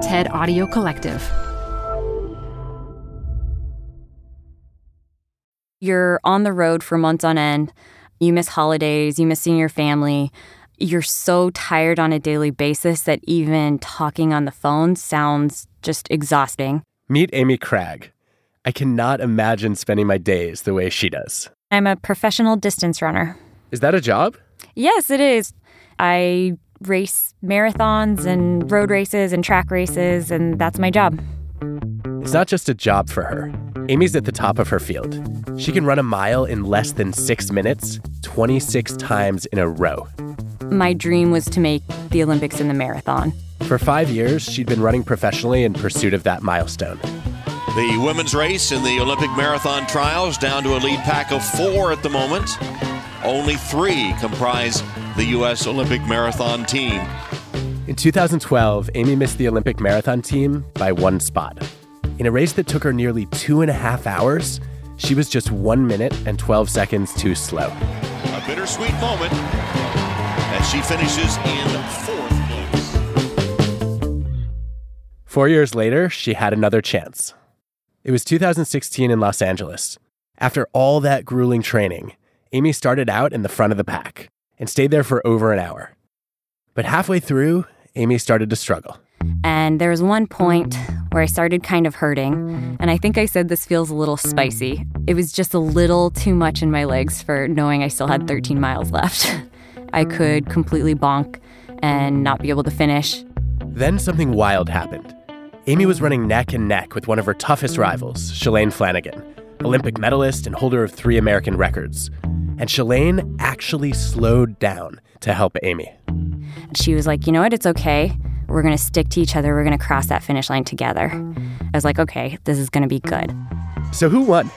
TED Audio Collective. You're on the road for months on end. You miss holidays, you miss seeing your family. You're so tired on a daily basis that even talking on the phone sounds just exhausting. Meet Amy Cragg. I cannot imagine spending my days the way she does. I'm a professional distance runner. Is that a job? Yes, it is. I race marathons and road races and track races, and that's my job. It's not just a job for her. Amy's at the top of her field. She can run a mile in less than six minutes, 26 times in a row. My dream was to make the Olympics in the marathon. For five years, she'd been running professionally in pursuit of that milestone. The women's race in the Olympic marathon trials down to a lead pack of four at the moment. Only three comprise the U.S. Olympic marathon team. In 2012, Amy missed the Olympic marathon team by one spot. In a race that took her nearly two and a half hours, she was just one minute and 12 seconds too slow. A bittersweet moment as she finishes in fourth place. Four years later, she had another chance. It was 2016 in Los Angeles. After all that grueling training, Amy started out in the front of the pack and stayed there for over an hour. But halfway through, Amy started to struggle. And there was one point where I started kind of hurting. And I think I said this feels a little spicy. It was just a little too much in my legs for knowing I still had 13 miles left. I could completely bonk and not be able to finish. Then something wild happened. Amy was running neck and neck with one of her toughest rivals, Shalane Flanagan, Olympic medalist and holder of three American records. And Shalane actually slowed down to help Amy. She was like, you know what? It's okay. We're going to stick to each other. We're going to cross that finish line together. I was like, okay, this is going to be good. So who won?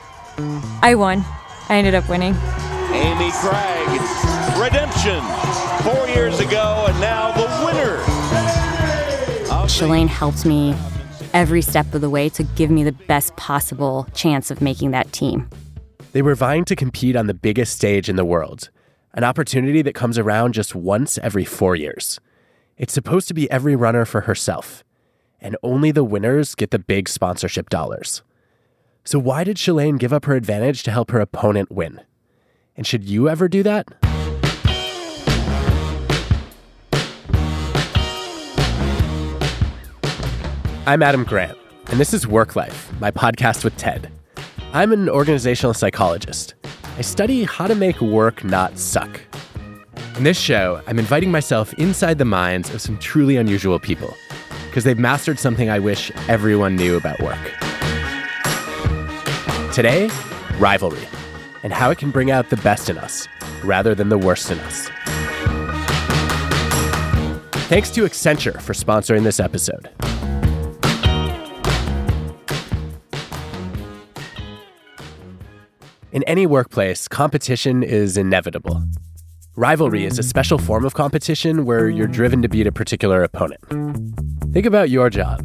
I won. I ended up winning. Amy Cragg, redemption four years ago, and now the winner. Shalane helped me every step of the way to give me the best possible chance of making that team. They were vying to compete on the biggest stage in the world, an opportunity that comes around just once every four years. It's supposed to be every runner for herself, and only the winners get the big sponsorship dollars. So, why did Shalane give up her advantage to help her opponent win? And should you ever do that? I'm Adam Grant, and this is Work Life, my podcast with TED. I'm an organizational psychologist. I study how to make work not suck. In this show, I'm inviting myself inside the minds of some truly unusual people because they've mastered something I wish everyone knew about work. Today, rivalry and how it can bring out the best in us rather than the worst in us. Thanks to Accenture for sponsoring this episode. In any workplace, competition is inevitable. Rivalry is a special form of competition where you're driven to beat a particular opponent. Think about your job.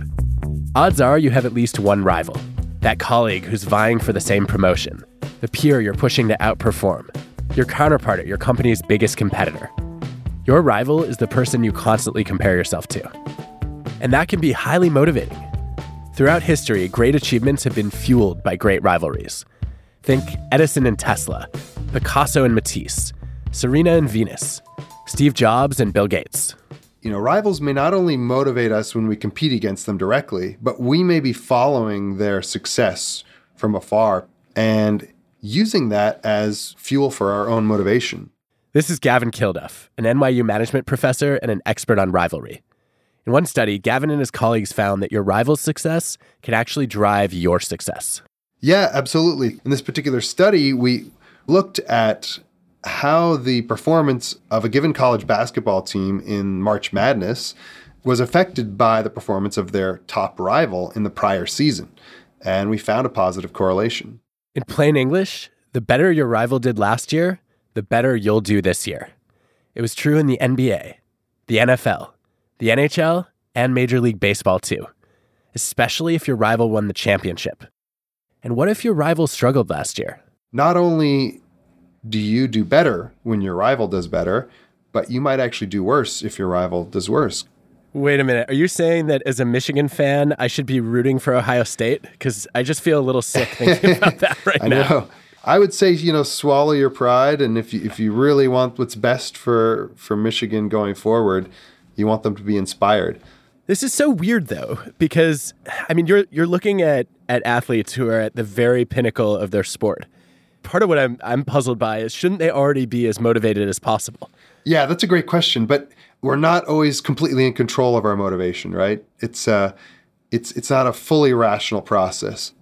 Odds are you have at least one rival that colleague who's vying for the same promotion, the peer you're pushing to outperform, your counterpart at your company's biggest competitor. Your rival is the person you constantly compare yourself to. And that can be highly motivating. Throughout history, great achievements have been fueled by great rivalries. Think Edison and Tesla, Picasso and Matisse, Serena and Venus, Steve Jobs and Bill Gates. You know, rivals may not only motivate us when we compete against them directly, but we may be following their success from afar and using that as fuel for our own motivation. This is Gavin Kilduff, an NYU management professor and an expert on rivalry. In one study, Gavin and his colleagues found that your rival's success can actually drive your success. Yeah, absolutely. In this particular study, we looked at how the performance of a given college basketball team in March Madness was affected by the performance of their top rival in the prior season. And we found a positive correlation. In plain English, the better your rival did last year, the better you'll do this year. It was true in the NBA, the NFL, the NHL, and Major League Baseball too, especially if your rival won the championship. And what if your rival struggled last year? Not only do you do better when your rival does better, but you might actually do worse if your rival does worse. Wait a minute. Are you saying that as a Michigan fan, I should be rooting for Ohio State? Because I just feel a little sick thinking about that right I now. know. I would say you know swallow your pride, and if you if you really want what's best for for Michigan going forward, you want them to be inspired. This is so weird though, because I mean you're you're looking at at athletes who are at the very pinnacle of their sport. Part of what I'm I'm puzzled by is shouldn't they already be as motivated as possible? Yeah, that's a great question, but we're not always completely in control of our motivation, right? It's uh, it's it's not a fully rational process.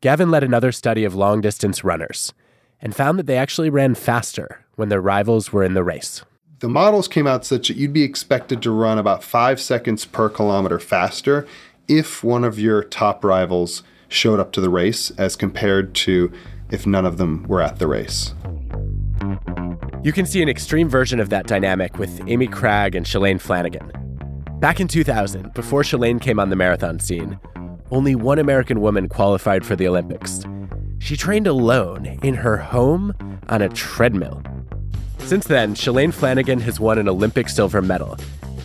Gavin led another study of long distance runners and found that they actually ran faster when their rivals were in the race. The models came out such that you'd be expected to run about five seconds per kilometer faster if one of your top rivals showed up to the race as compared to if none of them were at the race. You can see an extreme version of that dynamic with Amy Cragg and Shalane Flanagan. Back in 2000, before Shalane came on the marathon scene, only one American woman qualified for the Olympics. She trained alone in her home on a treadmill. Since then, Shalane Flanagan has won an Olympic silver medal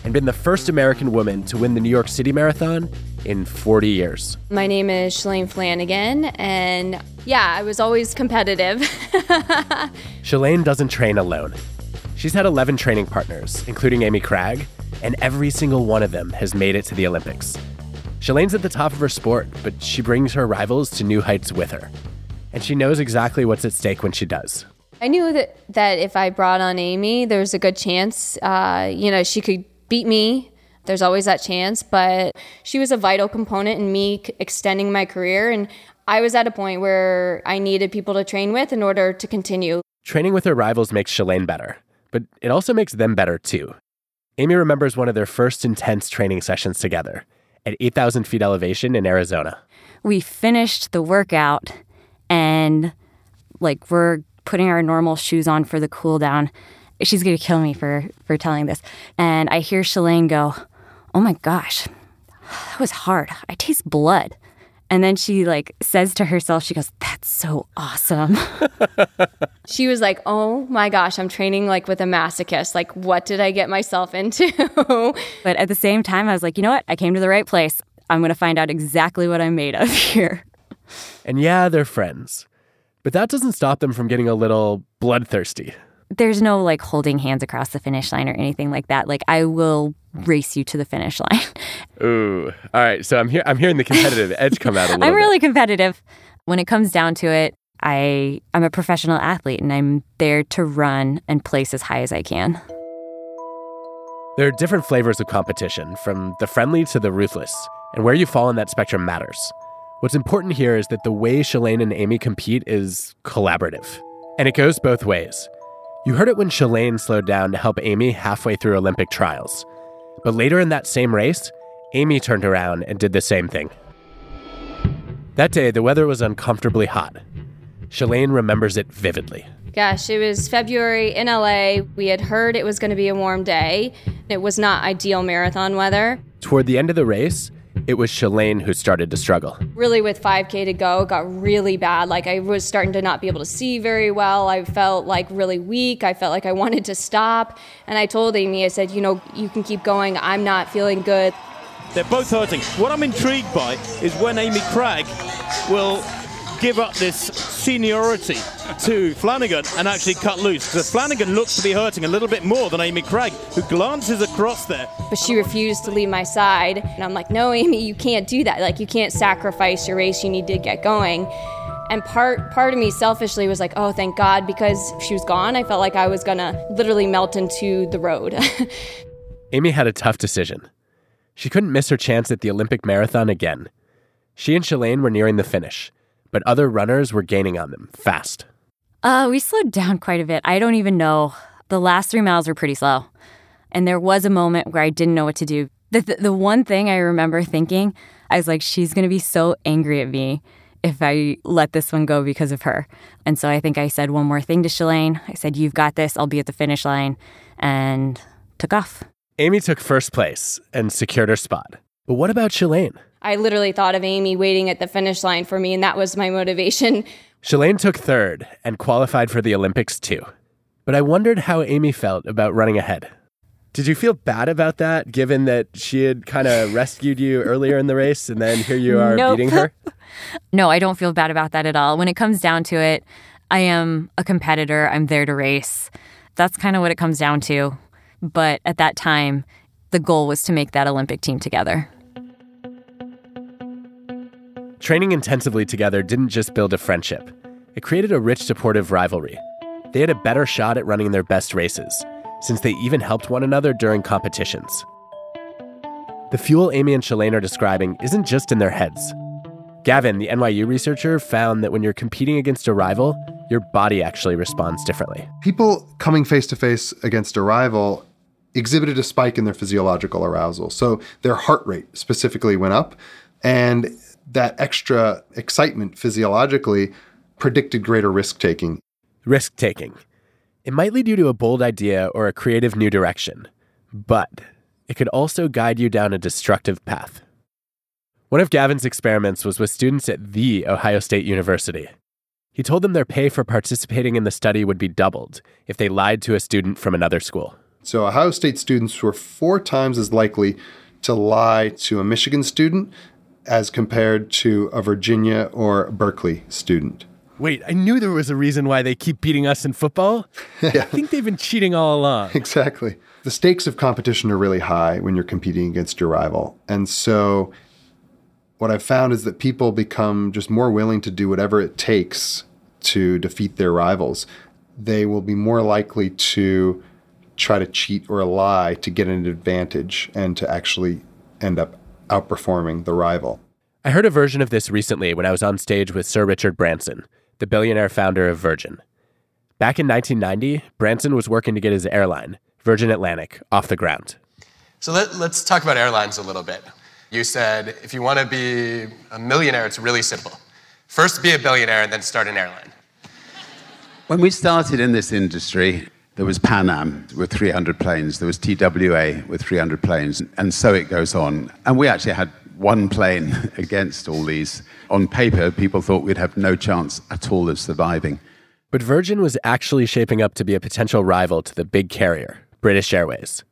and been the first American woman to win the New York City Marathon in 40 years. My name is Shalane Flanagan, and yeah, I was always competitive. Shalane doesn't train alone. She's had 11 training partners, including Amy Cragg, and every single one of them has made it to the Olympics. Shalane's at the top of her sport, but she brings her rivals to new heights with her. And she knows exactly what's at stake when she does. I knew that, that if I brought on Amy, there was a good chance, uh, you know, she could beat me. There's always that chance, but she was a vital component in me extending my career. And I was at a point where I needed people to train with in order to continue. Training with her rivals makes Shalane better, but it also makes them better too. Amy remembers one of their first intense training sessions together at 8,000 feet elevation in Arizona. We finished the workout and like we're putting our normal shoes on for the cool down. She's gonna kill me for for telling this. And I hear Shalane go, "Oh my gosh, that was hard. I taste blood." And then she like says to herself, she goes, "That's so awesome." she was like, "Oh my gosh, I'm training like with a masochist. Like, what did I get myself into?" but at the same time, I was like, "You know what? I came to the right place. I'm going to find out exactly what I'm made of here." And yeah, they're friends. But that doesn't stop them from getting a little bloodthirsty. There's no like holding hands across the finish line or anything like that. Like I will race you to the finish line. Ooh. All right. So I'm here I'm hearing the competitive edge come out a little I'm really bit. competitive. When it comes down to it, I I'm a professional athlete and I'm there to run and place as high as I can. There are different flavors of competition, from the friendly to the ruthless, and where you fall in that spectrum matters. What's important here is that the way Shalane and Amy compete is collaborative. And it goes both ways. You heard it when Shalane slowed down to help Amy halfway through Olympic trials. But later in that same race, Amy turned around and did the same thing. That day, the weather was uncomfortably hot. Shalane remembers it vividly. Gosh, it was February in LA. We had heard it was going to be a warm day. It was not ideal marathon weather. Toward the end of the race, it was Shalane who started to struggle. Really, with 5K to go, it got really bad. Like, I was starting to not be able to see very well. I felt like really weak. I felt like I wanted to stop. And I told Amy, I said, you know, you can keep going. I'm not feeling good. They're both hurting. What I'm intrigued by is when Amy Cragg will give up this seniority to Flanagan and actually cut loose. Because Flanagan looks to be hurting a little bit more than Amy Cragg, who glances across there. But she refused to leave my side. And I'm like, no, Amy, you can't do that. Like, you can't sacrifice your race. You need to get going. And part part of me selfishly was like, oh, thank God, because she was gone. I felt like I was gonna literally melt into the road. Amy had a tough decision. She couldn't miss her chance at the Olympic marathon again. She and Shalane were nearing the finish, but other runners were gaining on them fast. Uh, we slowed down quite a bit. I don't even know. The last three miles were pretty slow. And there was a moment where I didn't know what to do. The, the, the one thing I remember thinking, I was like, she's going to be so angry at me if I let this one go because of her. And so I think I said one more thing to Shalane. I said, You've got this. I'll be at the finish line. And took off. Amy took first place and secured her spot. But what about Shalane? I literally thought of Amy waiting at the finish line for me, and that was my motivation. Shalane took third and qualified for the Olympics too. But I wondered how Amy felt about running ahead. Did you feel bad about that, given that she had kind of rescued you earlier in the race and then here you are Nope. beating her? No, I don't feel bad about that at all. When it comes down to it, I am a competitor. I'm there to race. That's kind of what it comes down to. But at that time, the goal was to make that Olympic team together. Training intensively together didn't just build a friendship, it created a rich, supportive rivalry. They had a better shot at running their best races, since they even helped one another during competitions. The fuel Amy and Shalane are describing isn't just in their heads. Gavin, the NYU researcher, found that when you're competing against a rival, your body actually responds differently. People coming face to face against a rival exhibited a spike in their physiological arousal. So their heart rate specifically went up, and that extra excitement physiologically predicted greater risk taking. Risk taking. It might lead you to a bold idea or a creative new direction, but it could also guide you down a destructive path. One of Gavin's experiments was with students at the Ohio State University. He told them their pay for participating in the study would be doubled if they lied to a student from another school. So Ohio State students were four times as likely to lie to a Michigan student as compared to a Virginia or Berkeley student. Wait, I knew there was a reason why they keep beating us in football. I think they've been cheating all along. Exactly. The stakes of competition are really high when you're competing against your rival. And so what I've found is that people become just more willing to do whatever it takes to defeat their rivals. They will be more likely to try to cheat or lie to get an advantage and to actually end up outperforming the rival. I heard a version of this recently when I was on stage with Sir Richard Branson, the billionaire founder of Virgin. Back in 1990, Branson was working to get his airline, Virgin Atlantic, off the ground. So let, us talk about airlines a little bit. You said if you want to be a millionaire, it's really simple. First, be a billionaire and then start an airline. When we started in this industry, there was Pan Am with 300 planes, there was TWA with 300 planes, and so it goes on. And we actually had one plane against all these. On paper, people thought we'd have no chance at all of surviving. But Virgin was actually shaping up to be a potential rival to the big carrier, British Airways.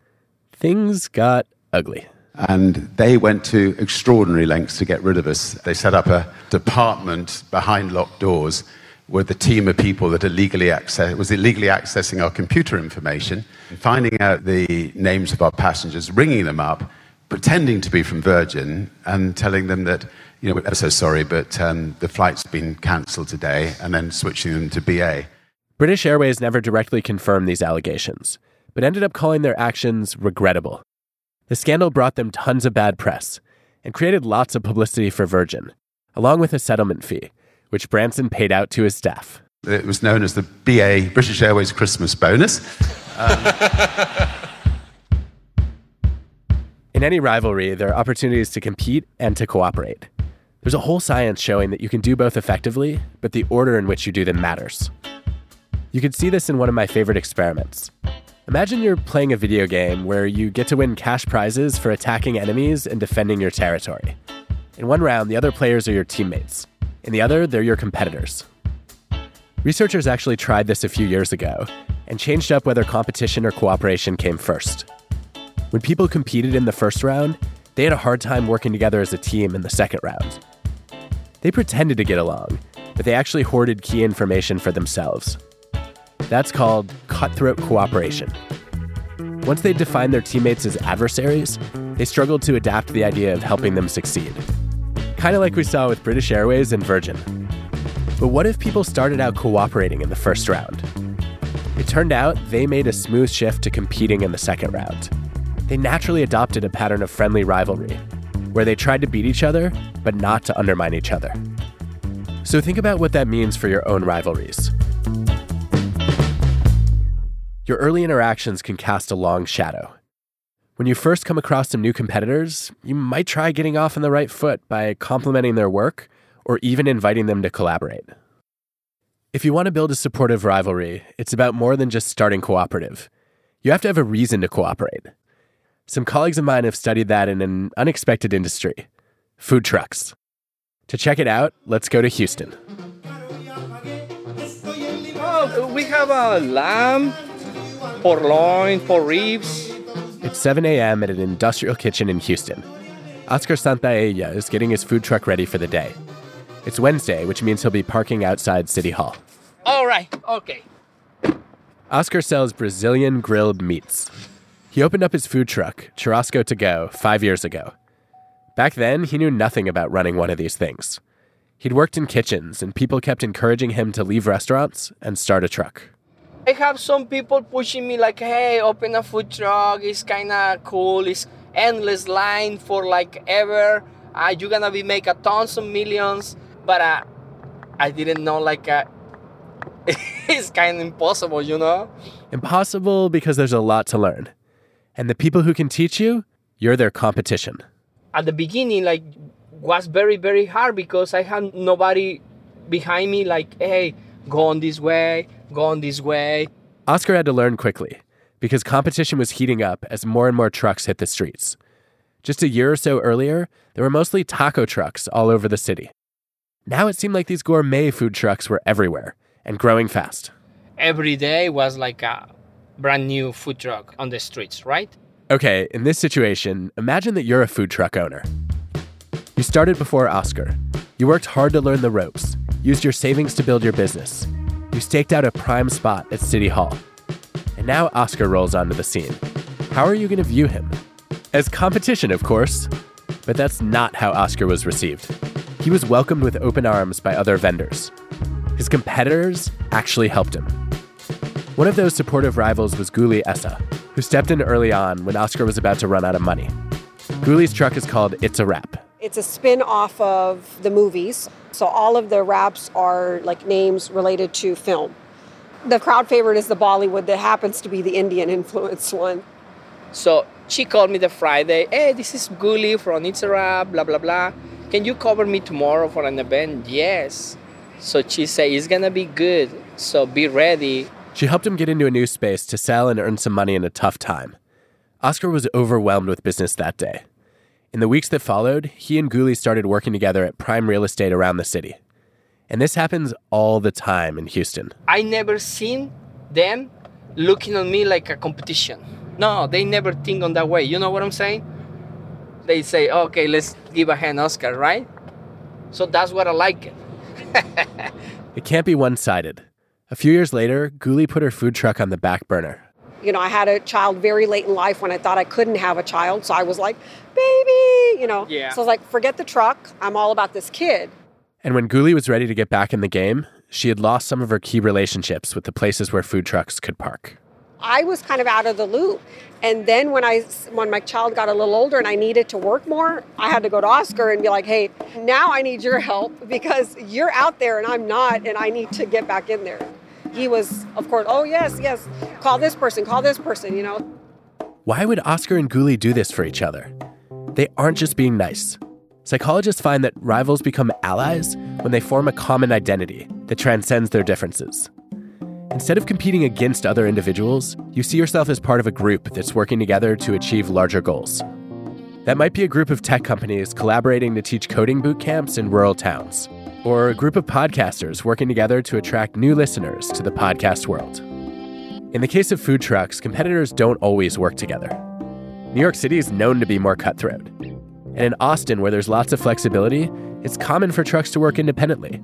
Things got ugly. And they went to extraordinary lengths to get rid of us. They set up a department behind locked doors with the team of people that illegally access, was illegally accessing our computer information, finding out the names of our passengers, ringing them up, pretending to be from Virgin, and telling them that, you know, we're so sorry, but um, the flight's been cancelled today, and then switching them to BA. British Airways never directly confirmed these allegations, but ended up calling their actions regrettable. The scandal brought them tons of bad press and created lots of publicity for Virgin, along with a settlement fee, which Branson paid out to his staff. It was known as the BA British Airways Christmas bonus. Um, In any rivalry, there are opportunities to compete and to cooperate. There's a whole science showing that you can do both effectively, but the order in which you do them matters. You can see this in one of my favorite experiments. Imagine you're playing a video game where you get to win cash prizes for attacking enemies and defending your territory. In one round, the other players are your teammates. In the other, they're your competitors. Researchers actually tried this a few years ago and changed up whether competition or cooperation came first. When people competed in the first round, they had a hard time working together as a team in the second round. They pretended to get along, but they actually hoarded key information for themselves. That's called cutthroat cooperation. Once they defined their teammates as adversaries, they struggled to adapt the idea of helping them succeed. Kind of like we saw with British Airways and Virgin. But what if people started out cooperating in the first round? It turned out they made a smooth shift to competing in the second round. They naturally adopted a pattern of friendly rivalry, where they tried to beat each other, but not to undermine each other. So think about what that means for your own rivalries. Your early interactions can cast a long shadow. When you first come across some new competitors, you might try getting off on the right foot by complimenting their work or even inviting them to collaborate. If you want to build a supportive rivalry, it's about more than just starting cooperative. You have to have a reason to cooperate. Some colleagues of mine have studied that in an unexpected industry food trucks. To check it out, let's go to Houston. Oh, we have a lamb, for loin, for ribs, It's 7 a.m. at an industrial kitchen in Houston. Oscar Santaella is getting his food truck ready for the day. It's Wednesday, which means he'll be parking outside City Hall. All right, okay. Oscar sells Brazilian grilled meats. He opened up his food truck, Churrasco to Go, five years ago. Back then, he knew nothing about running one of these things. He'd worked in kitchens, and people kept encouraging him to leave restaurants and start a truck. I have some people pushing me like, hey, open a food truck. It's kind of cool. It's endless line for like ever. Uh, you're gonna be make a tons of millions. But uh, I didn't know like uh, it's kind of impossible, you know. Impossible because there's a lot to learn, and the people who can teach you, you're their competition. At the beginning, like was very very hard because I had nobody behind me. Like, hey, go on this way, go on this way. Oscar had to learn quickly because competition was heating up as more and more trucks hit the streets. Just a year or so earlier, there were mostly taco trucks all over the city. Now it seemed like these gourmet food trucks were everywhere and growing fast. Every day was like a brand new food truck on the streets, right? Okay, in this situation, imagine that you're a food truck owner. You started before Oscar. You worked hard to learn the ropes, used your savings to build your business. You staked out a prime spot at City Hall. And now Oscar rolls onto the scene. How are you going to view him? As competition, of course. But that's not how Oscar was received. He was welcomed with open arms by other vendors. His competitors actually helped him. One of those supportive rivals was Guli Essa, who stepped in early on when Oscar was about to run out of money. Guli's truck is called It's a Wrap. It's a spin off of the movies. So all of the wraps are like names related to film. The crowd favorite is the Bollywood that happens to be the Indian influence one. So she called me the Friday, hey, this is Guli from It's a Wrap, blah, blah, blah. Can you cover me tomorrow for an event? Yes. So she said, it's gonna be good, so be ready. She helped him get into a new space to sell and earn some money in a tough time. Oscar was overwhelmed with business that day. In the weeks that followed, he and Guli started working together at prime real estate around the city. And this happens all the time in Houston. I never seen them looking on me like a competition. No, they never think on that way. You know what I'm saying? They say, okay, let's give a hand Oscar, right? So that's what I like it. it can't be one sided. A few years later, Guli put her food truck on the back burner. You know, I had a child very late in life when I thought I couldn't have a child. So I was like, baby, you know. Yeah. So I was like, forget the truck. I'm all about this kid. And when Guli was ready to get back in the game, she had lost some of her key relationships with the places where food trucks could park. I was kind of out of the loop. And then when I when my child got a little older and I needed to work more, I had to go to Oscar and be like, "Hey, now I need your help because you're out there and I'm not and I need to get back in there." He was, of course, "Oh, yes, yes. Call this person, call this person, you know." Why would Oscar and Guli do this for each other? They aren't just being nice. Psychologists find that rivals become allies when they form a common identity that transcends their differences. Instead of competing against other individuals, you see yourself as part of a group that's working together to achieve larger goals. That might be a group of tech companies collaborating to teach coding boot camps in rural towns, or a group of podcasters working together to attract new listeners to the podcast world. In the case of food trucks, competitors don't always work together. New York City is known to be more cutthroat. And in Austin, where there's lots of flexibility, it's common for trucks to work independently.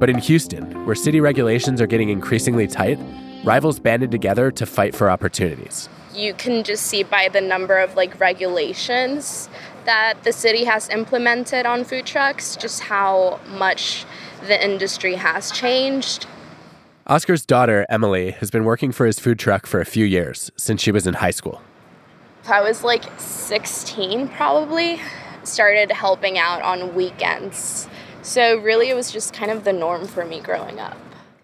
But in Houston, where city regulations are getting increasingly tight, rivals banded together to fight for opportunities. You can just see by the number of like regulations that the city has implemented on food trucks just how much the industry has changed. Oscar's daughter, Emily, has been working for his food truck for a few years, since she was in high school. I was like 16 probably, started helping out on weekends. So, really, it was just kind of the norm for me growing up.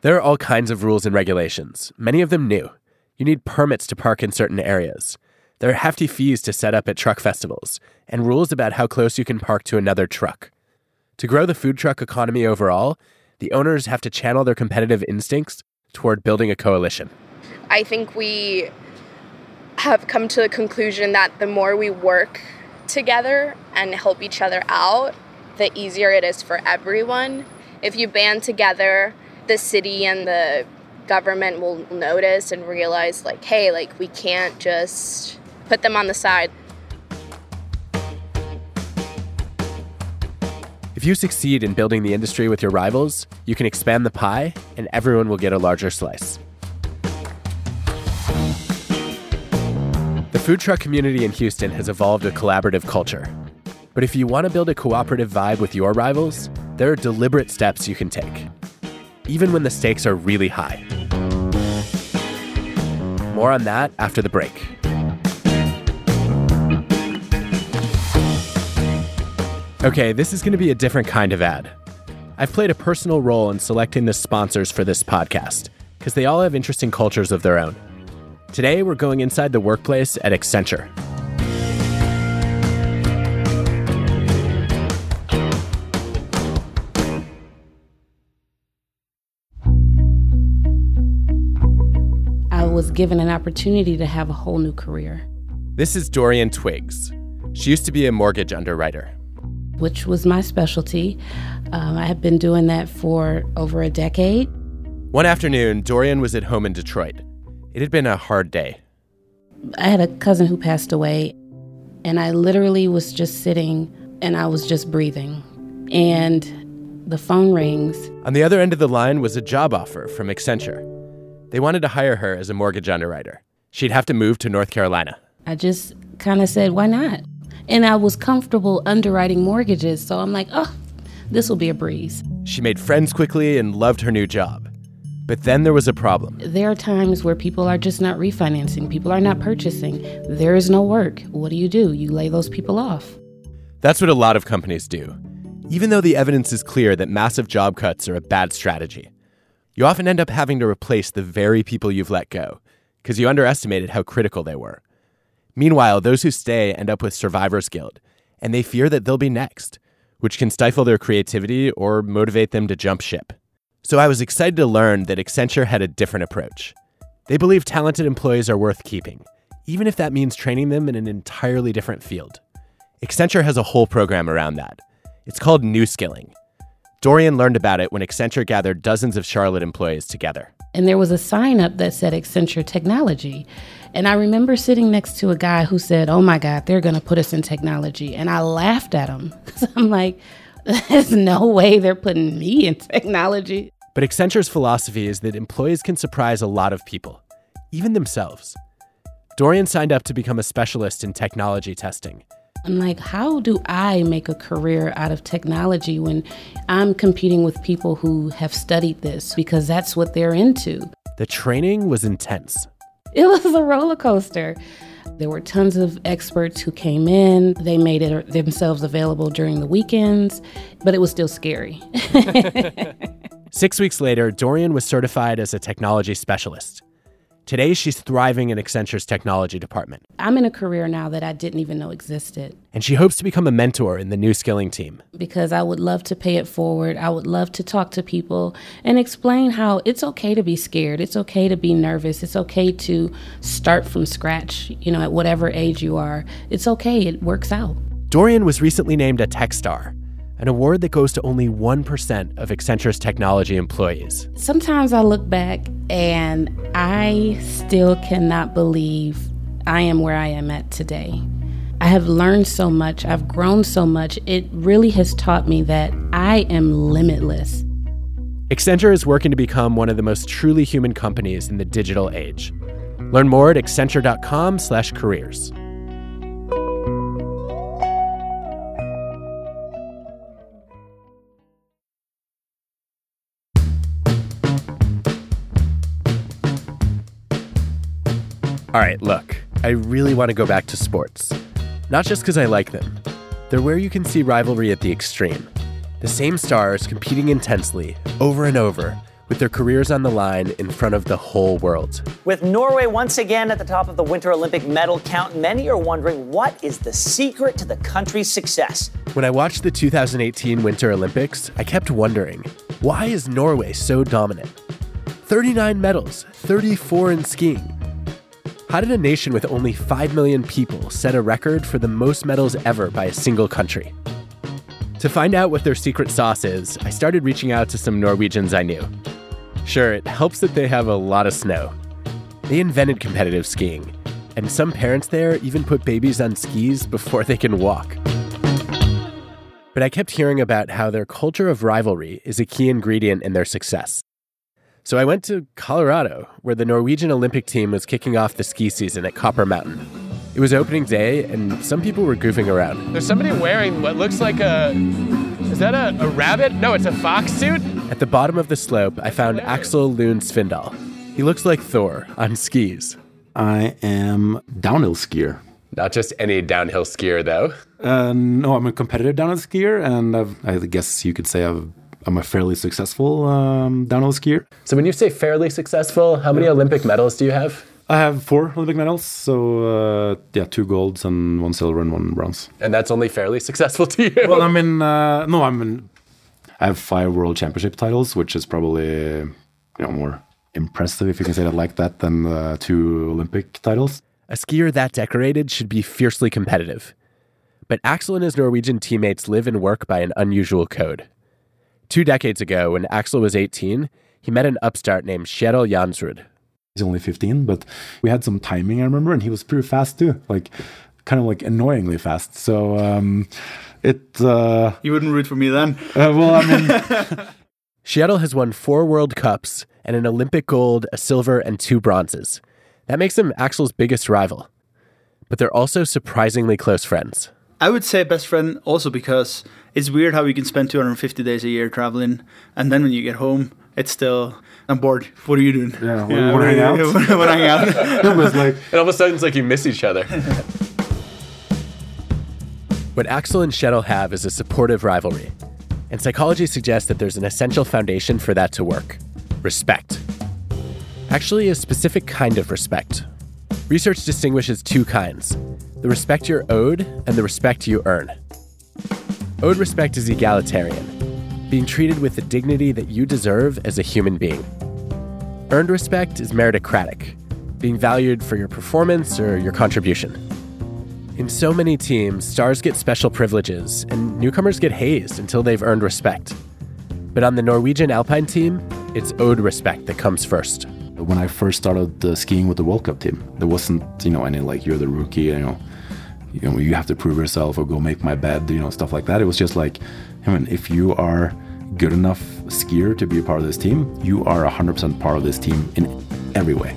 There are all kinds of rules and regulations, many of them new. You need permits to park in certain areas. There are hefty fees to set up at truck festivals, and rules about how close you can park to another truck. To grow the food truck economy overall, the owners have to channel their competitive instincts toward building a coalition. I think we have come to the conclusion that the more we work together and help each other out, the easier it is for everyone. If you band together, the city and the government will notice and realize like hey like we can't just put them on the side. If you succeed in building the industry with your rivals, you can expand the pie and everyone will get a larger slice. The food truck community in Houston has evolved a collaborative culture. But if you want to build a cooperative vibe with your rivals, there are deliberate steps you can take, even when the stakes are really high. More on that after the break. Okay, this is going to be a different kind of ad. I've played a personal role in selecting the sponsors for this podcast because they all have interesting cultures of their own. Today, we're going inside the workplace at Accenture. I was given an opportunity to have a whole new career. This is Dorian Twiggs. She used to be a mortgage underwriter which was my specialty. Um, I had been doing that for over a decade. One afternoon, Dorian was at home in Detroit. It had been a hard day. I had a cousin who passed away, and I literally was just sitting and I was just breathing. And the phone rings. On the other end of the line was a job offer from Accenture. They wanted to hire her as a mortgage underwriter. She'd have to move to North Carolina. I just kind of said, why not? And I was comfortable underwriting mortgages, so I'm like, oh, this will be a breeze. She made friends quickly and loved her new job. But then there was a problem. There are times where people are just not refinancing, people are not purchasing. There is no work. What do you do? You lay those people off. That's what a lot of companies do. Even though the evidence is clear that massive job cuts are a bad strategy, you often end up having to replace the very people you've let go because you underestimated how critical they were. Meanwhile, those who stay end up with survivor's guilt, and they fear that they'll be next, which can stifle their creativity or motivate them to jump ship. So I was excited to learn that Accenture had a different approach. They believe talented employees are worth keeping, even if that means training them in an entirely different field. Accenture has a whole program around that. It's called New Skilling. Dorian learned about it when Accenture gathered dozens of Charlotte employees together. And there was a sign up that said Accenture Technology. And I remember sitting next to a guy who said, Oh my God, they're going to put us in technology. And I laughed at him because I'm like, There's no way they're putting me in technology. But Accenture's philosophy is that employees can surprise a lot of people, even themselves. Dorian signed up to become a specialist in technology testing. I'm like, how do I make a career out of technology when I'm competing with people who have studied this because that's what they're into? The training was intense. It was a roller coaster. There were tons of experts who came in. They made it themselves available during the weekends, but it was still scary. Six weeks later, Dorian was certified as a technology specialist. Today, she's thriving in Accenture's technology department. I'm in a career now that I didn't even know existed. And she hopes to become a mentor in the new skilling team. Because I would love to pay it forward. I would love to talk to people and explain how it's okay to be scared. It's okay to be nervous. It's okay to start from scratch, you know, at whatever age you are. It's okay. It works out. Dorian was recently named a Tech Star an award that goes to only 1% of Accenture's technology employees. Sometimes I look back and I still cannot believe I am where I am at today. I have learned so much, I've grown so much. It really has taught me that I am limitless. Accenture is working to become one of the most truly human companies in the digital age. Learn more at accenture.com/careers. All right, look, I really want to go back to sports. Not just because I like them, they're where you can see rivalry at the extreme. The same stars competing intensely, over and over, with their careers on the line in front of the whole world. With Norway once again at the top of the Winter Olympic medal count, many are wondering what is the secret to the country's success. When I watched the 2018 Winter Olympics, I kept wondering why is Norway so dominant? 39 medals, 34 in skiing. How did a nation with only 5 million people set a record for the most medals ever by a single country? To find out what their secret sauce is, I started reaching out to some Norwegians I knew. Sure, it helps that they have a lot of snow. They invented competitive skiing, And some parents there even put babies on skis before they can walk. But I kept hearing about how their culture of rivalry is a key ingredient in their success. So I went to Colorado, where the Norwegian Olympic team was kicking off the ski season at Copper Mountain. It was opening day, and some people were goofing around. There's somebody wearing what looks like a. Is that a, a rabbit? No, it's a fox suit. At the bottom of the slope, I found Aksel Lund Svindal. He looks like Thor on skis. I am downhill skier. Not just any downhill skier, though. Uh, no, I'm a competitive downhill skier, and I've, I guess you could say I've, I'm a fairly successful um, downhill skier. So, when you say fairly successful, how many Olympic medals do you have? I have four Olympic medals, so uh, yeah, two golds and one silver and one bronze. And that's only fairly successful to you? Well, I mean, uh, no, I mean, I have five world championship titles, which is probably you know more impressive if you can say that like that than uh, two Olympic titles. A skier that decorated should be fiercely competitive. But Aksel and his Norwegian teammates live and work by an unusual code. Two decades ago, when Aksel was 18, he met an upstart named Kjetil Jansrud. He's only 15, but we had some timing, I remember, and he was pretty fast too, like kind of like annoyingly fast. So um, it. Uh, you wouldn't root for me then? Uh, well, I mean. Kjetil has won four World Cups and an Olympic gold, a silver, and two bronzes. That makes him Aksel's biggest rival. But they're also surprisingly close friends. I would say best friend also because it's weird how you can spend 250 days a year traveling, and then when you get home, it's still I'm bored. What are you doing? Yeah, yeah want to hang out? want to hang out? it was like it all of a sudden it's like you miss each other. what Aksel and Kjetil have is a supportive rivalry, and psychology suggests that there's an essential foundation for that to work: respect. Actually, a specific kind of respect. Research distinguishes two kinds: the respect you're owed and the respect you earn. Owed respect is egalitarian being treated with the dignity that you deserve as a human being. Earned respect is meritocratic, being valued for your performance or your contribution. In so many teams, stars get special privileges and newcomers get hazed until they've earned respect. But on the Norwegian Alpine team, it's owed respect that comes first. When I first started skiing with the World Cup team, there wasn't, you know, any like you're the rookie, you know, you know, you have to prove yourself or go make my bed, you know, stuff like that. It was just like, I mean, if you are good enough skier to be a part of this team, you are 100% part of this team in every way.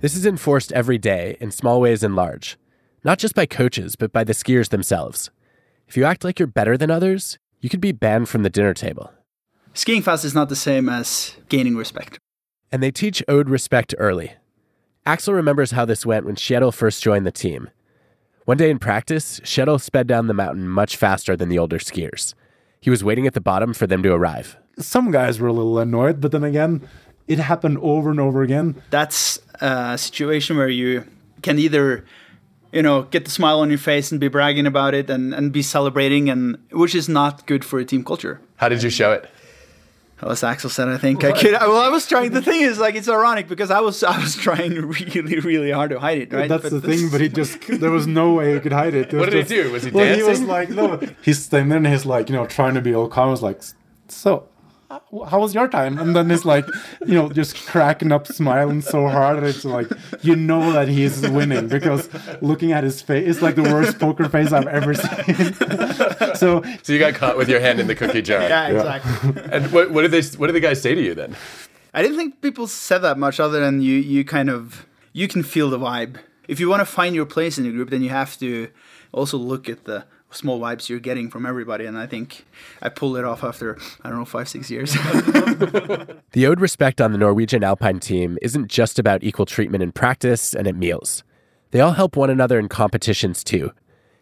This is enforced every day in small ways and large, not just by coaches, but by the skiers themselves. If you act like you're better than others, you could be banned from the dinner table. Skiing fast is not the same as gaining respect. And they teach owed respect early. Aksel remembers how this went when Kjetil first joined the team. One day in practice, Kjetil sped down the mountain much faster than the older skiers. He was waiting at the bottom for them to arrive. Some guys were a little annoyed, but then again, it happened over and over again. That's a situation where you can either you know get the smile on your face and be bragging about it and, and be celebrating and which is not good for a team culture how did you show it as Aksel said, I think what? I could. Well, I was trying. The thing is, like, it's ironic because I was, I was trying really, really hard to hide it. Right. That's but the thing. But he just, there was no way he could hide it. it what did just, he do? Was he well, dancing? He was like, no. He's standing there and he's like, you know, trying to be all calm. I was like, so how was your time? And then it's like, you know, just cracking up, smiling so hard that it's like, you know that he's winning because looking at his face, it's like the worst poker face I've ever seen. so, so you got caught with your hand in the cookie jar. Yeah, exactly. Yeah. and what, what did they? What did the guys say to you then? I didn't think people said that much, other than you. You kind of you can feel the vibe. If you want to find your place in the group, then you have to also look at the small vibes you're getting from everybody. And I think I pulled it off after, I don't know, five, six years. the owed respect on the Norwegian Alpine team isn't just about equal treatment in practice and at meals. They all help one another in competitions too,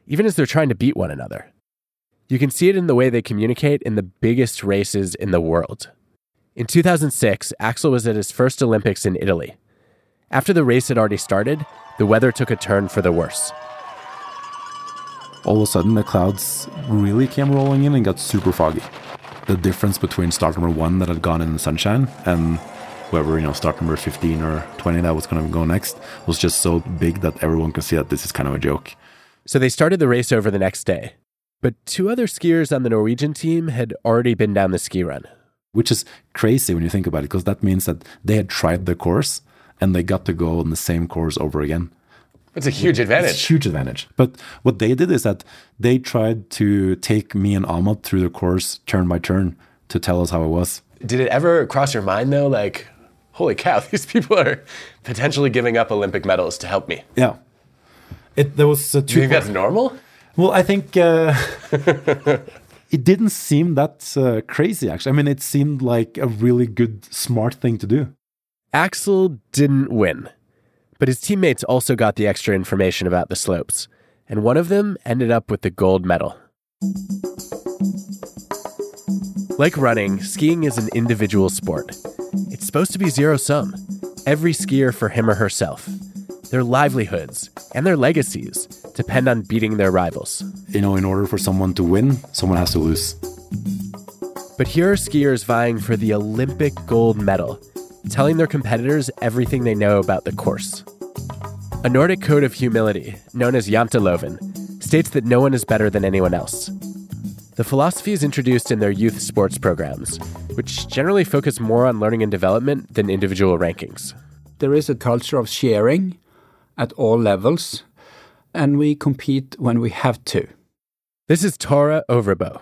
even as they're trying to beat one another. You can see it in the way they communicate in the biggest races in the world. In 2006, Aksel was at his first Olympics in Italy. After the race had already started, the weather took a turn for the worse all of a sudden the clouds really came rolling in and got super foggy. The difference between start number one that had gone in the sunshine and whoever, you know, start number 15 or 20 that was going to go next was just so big that everyone could see that this is kind of a joke. So they started the race over the next day. But two other skiers on the Norwegian team had already been down the ski run. Which is crazy when you think about it, because that means that they had tried the course and they got to go on the same course over again. It's a huge advantage. It's a huge advantage. But what they did is that they tried to take me and Ahmad through the course turn by turn to tell us how it was. Did it ever cross your mind though, like, holy cow, these people are potentially giving up Olympic medals to help me? Yeah. It there was uh, Do you think that's normal? Well, I think uh, it didn't seem that uh, crazy. Actually, I mean, it seemed like a really good, smart thing to do. Aksel didn't win, but his teammates also got the extra information about the slopes, and one of them ended up with the gold medal. Like running, skiing is an individual sport. It's supposed to be zero sum. Every skier for him or herself. Their livelihoods and their legacies depend on beating their rivals. You know, in order for someone to win, someone has to lose. But here are skiers vying for the Olympic gold medal, telling their competitors everything they know about the course. A Nordic code of humility, known as Janteloven, states that no one is better than anyone else. The philosophy is introduced in their youth sports programs, which generally focus more on learning and development than individual rankings. There is a culture of sharing at all levels, and we compete when we have to. This is Tore Overbo.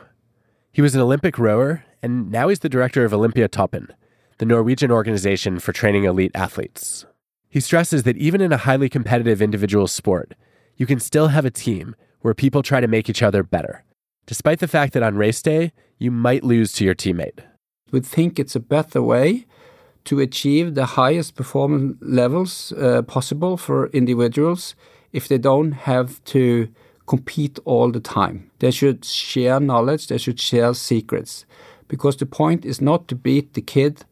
He was an Olympic rower, and now he's the director of Olympiatoppen, the Norwegian organization for training elite athletes. He stresses that even in a highly competitive individual sport, you can still have a team where people try to make each other better, despite the fact that on race day, you might lose to your teammate. We think it's a better way to achieve the highest performance levels uh, possible for individuals if they don't have to compete all the time. They should share knowledge, they should share secrets. Because the point is not to beat the kid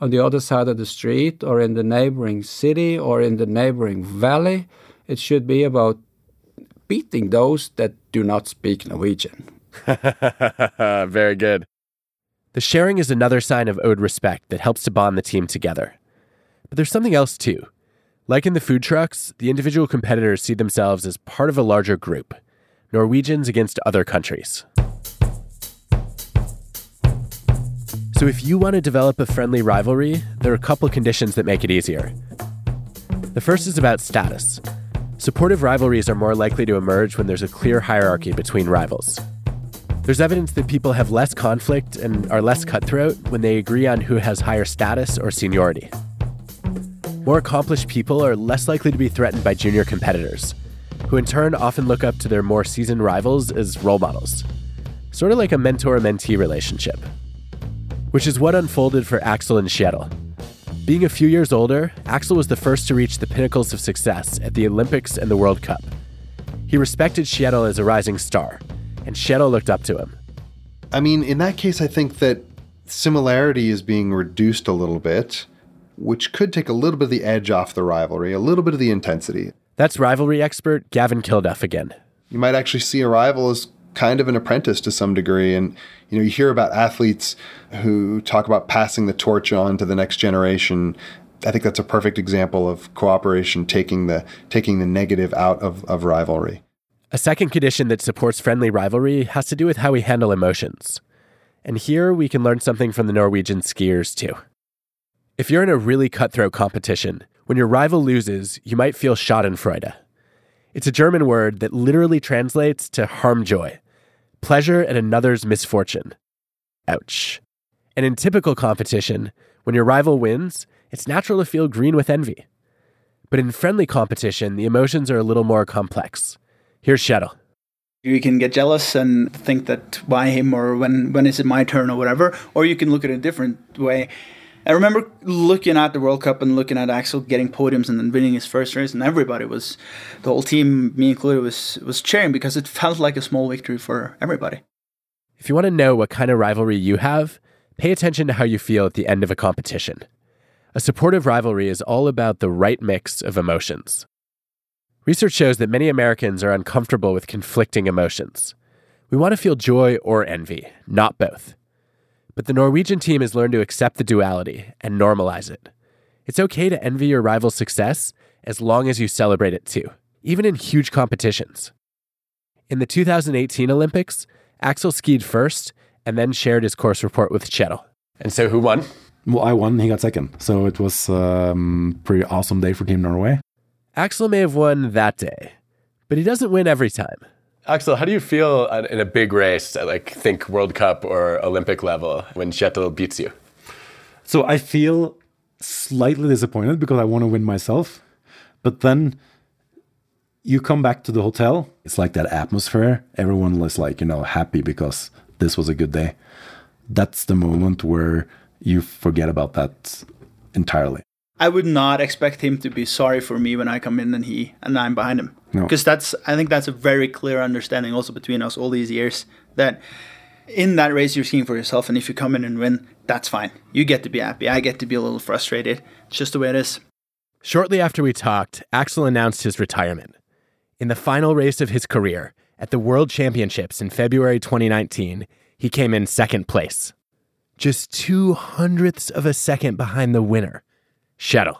on the other side of the street or in the neighboring city or in the neighboring valley. It should be about beating those that do not speak Norwegian. Very good. The sharing is another sign of owed respect that helps to bond the team together. But there's something else too. Like in the food trucks, the individual competitors see themselves as part of a larger group Norwegians against other countries. So, if you want to develop a friendly rivalry, there are a couple conditions that make it easier. The first is about status. Supportive rivalries are more likely to emerge when there's a clear hierarchy between rivals. There's evidence that people have less conflict and are less cutthroat when they agree on who has higher status or seniority. More accomplished people are less likely to be threatened by junior competitors, who in turn often look up to their more seasoned rivals as role models, sort of like a mentor mentee relationship. Which is what unfolded for Aksel and Kjetil. Being a few years older, Aksel was the first to reach the pinnacles of success at the Olympics and the World Cup. He respected Kjetil as a rising star, and Kjetil looked up to him. I mean, in that case, I think that similarity is being reduced a little bit, which could take a little bit of the edge off the rivalry, a little bit of the intensity. That's rivalry expert Gavin Kilduff again. You might actually see a rival as kind of an apprentice to some degree. And, you know, you hear about athletes who talk about passing the torch on to the next generation. I think that's a perfect example of cooperation taking the taking the negative out of, of rivalry. A second condition that supports friendly rivalry has to do with how we handle emotions. And here we can learn something from the Norwegian skiers too. If you're in a really cutthroat competition, when your rival loses, you might feel schadenfreude. It's a German word that literally translates to harm joy, pleasure at another's misfortune. Ouch. And in typical competition, when your rival wins, it's natural to feel green with envy. But in friendly competition, the emotions are a little more complex. Here's Kjetil. You can get jealous and think that why him or when when is it my turn or whatever, or you can look at it a different way. I remember looking at the World Cup and looking at Aksel getting podiums and then winning his first race, and everybody was, the whole team, me included, was was cheering because it felt like a small victory for everybody. If you want to know what kind of rivalry you have, pay attention to how you feel at the end of a competition. A supportive rivalry is all about the right mix of emotions. Research shows that many Americans are uncomfortable with conflicting emotions. We want to feel joy or envy, not both. But the Norwegian team has learned to accept the duality and normalize it. It's okay to envy your rival's success as long as you celebrate it too, even in huge competitions. In the 2018 Olympics, Aksel skied first and then shared his course report with Kjetil. And so who won? Well, I won. He got second. So it was a um, pretty awesome day for Team Norway. Aksel may have won that day, but he doesn't win every time. Aksel, how do you feel in a big race, like think World Cup or Olympic level, when Kjetil beats you? So I feel slightly disappointed because I want to win myself. But then you come back to the hotel, it's like that atmosphere. Everyone is like, you know, happy because this was a good day. That's the moment where you forget about that entirely. I would not expect him to be sorry for me when I come in and he and I'm behind him. No. Because that's I think that's a very clear understanding also between us all these years that in that race you're skiing for yourself and if you come in and win, that's fine. You get to be happy. I get to be a little frustrated. It's just the way it is. Shortly after we talked, Aksel announced his retirement. In the final race of his career, at the World Championships in February 2019, he came in second place. Just two hundredths of a second behind the winner, Kjetil.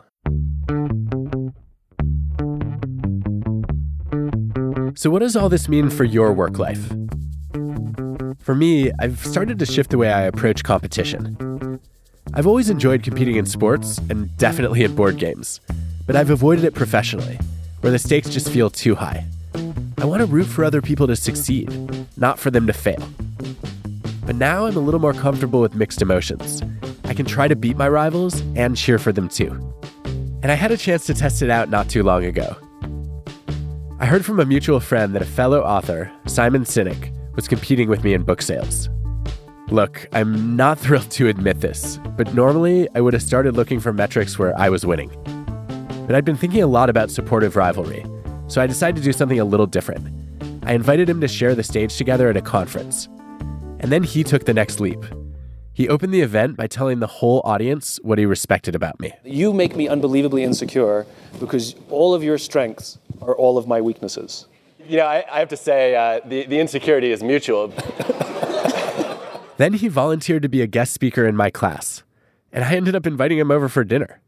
So, what does all this mean for your work life? For me, I've started to shift the way I approach competition. I've always enjoyed competing in sports and definitely at board games, but I've avoided it professionally, where the stakes just feel too high. I want to root for other people to succeed, not for them to fail. But now I'm a little more comfortable with mixed emotions. Can try to beat my rivals and cheer for them too. And I had a chance to test it out not too long ago. I heard from a mutual friend that a fellow author, Simon Sinek, was competing with me in book sales. Look, I'm not thrilled to admit this, but normally I would have started looking for metrics where I was winning. But I'd been thinking a lot about supportive rivalry, so I decided to do something a little different. I invited him to share the stage together at a conference. And then he took the next leap. He opened the event by telling the whole audience what he respected about me. You make me unbelievably insecure because all of your strengths are all of my weaknesses. You know, I, I have to say, uh, the, the insecurity is mutual. Then he volunteered to be a guest speaker in my class, and I ended up inviting him over for dinner.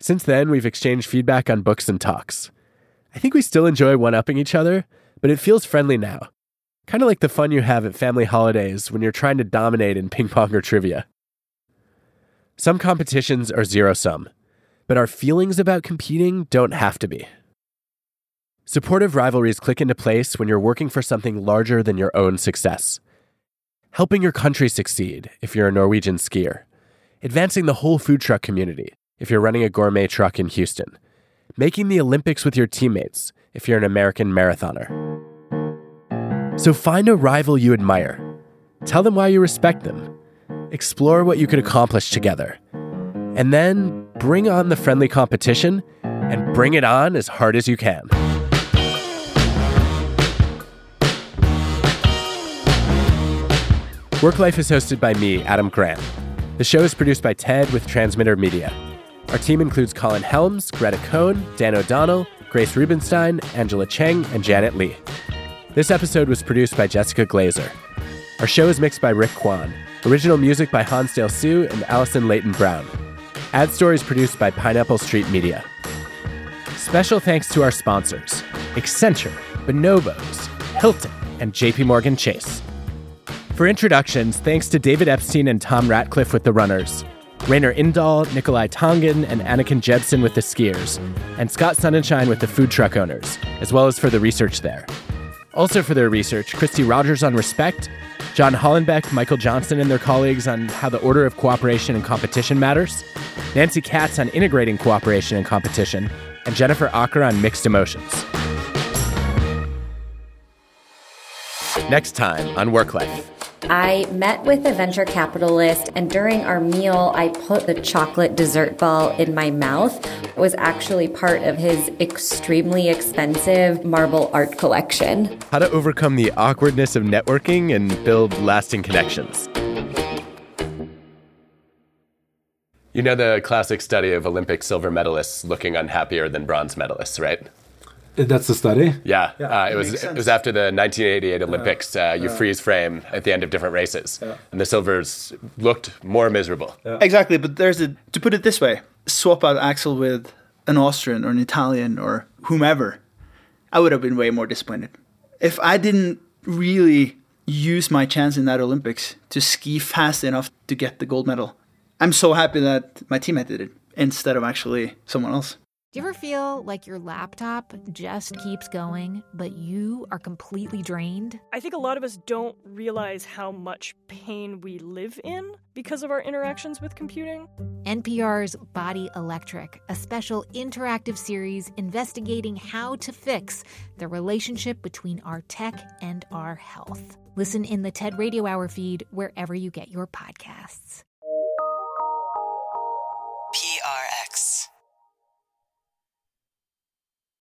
Since then, we've exchanged feedback on books and talks. I think we still enjoy one upping each other, but it feels friendly now. Kind of like the fun you have at family holidays when you're trying to dominate in ping pong or trivia. Some competitions are zero sum, but our feelings about competing don't have to be. Supportive rivalries click into place when you're working for something larger than your own success. Helping your country succeed if you're a Norwegian skier. Advancing the whole food truck community if you're running a gourmet truck in Houston. Making the Olympics with your teammates if you're an American marathoner. So find a rival you admire. Tell them why you respect them. Explore what you could accomplish together. And then bring on the friendly competition and bring it on as hard as you can. Work Life is hosted by me, Adam Grant. The show is produced by TED with Transmitter Media. Our team includes Colin Helms, Greta Cohn, Dan O'Donnell, Grace Rubenstein, Angela Cheng, and Janet Lee. This episode was produced by Jessica Glazer. Our show is mixed by Rick Kwan. Original music by Hansdale Hsu and Allison Leyton-Brown. Ad stories produced by Pineapple Street Media. Special thanks to our sponsors Accenture, Bonobos, Hilton, and JP Morgan Chase. For introductions, thanks to David Epstein and Tom Ratcliffe with the Runners, Rainer Indahl, Nikolai Tongan, and Anakin Jebsen with the Skiers, and Scott Sonnenschein with the Food Truck Owners, as well as for the research there. Also for their research, Christy Rogers on respect, John Hollenbeck, Michael Johnson, and their colleagues on how the order of cooperation and competition matters, Nancy Katz on integrating cooperation and competition, and Jennifer Aaker on mixed emotions. Next time on Work Life. I met with a venture capitalist, and during our meal, I put the chocolate dessert ball in my mouth. It was actually part of his extremely expensive marble art collection. How to overcome the awkwardness of networking and build lasting connections. You know the classic study of Olympic silver medalists looking unhappier than bronze medalists, right? That's the study. Yeah, Yeah, uh, it that was it was after the 1988 Olympics. Uh, you yeah. freeze frame at the end of different races, Yeah. and the silvers looked more miserable. Exactly, but there's a to put it this way: swap out Aksel with an Austrian or an Italian or whomever, I would have been way more disappointed. If I didn't really use my chance in that Olympics to ski fast enough to get the gold medal, I'm so happy that my teammate did it instead of actually someone else. Do you ever feel like your laptop just keeps going, but you are completely drained? I think a lot of us don't realize how much pain we live in because of our interactions with computing. NPR's Body Electric, a special interactive series investigating how to fix the relationship between our tech and our health. Listen in the TED Radio Hour feed wherever you get your podcasts.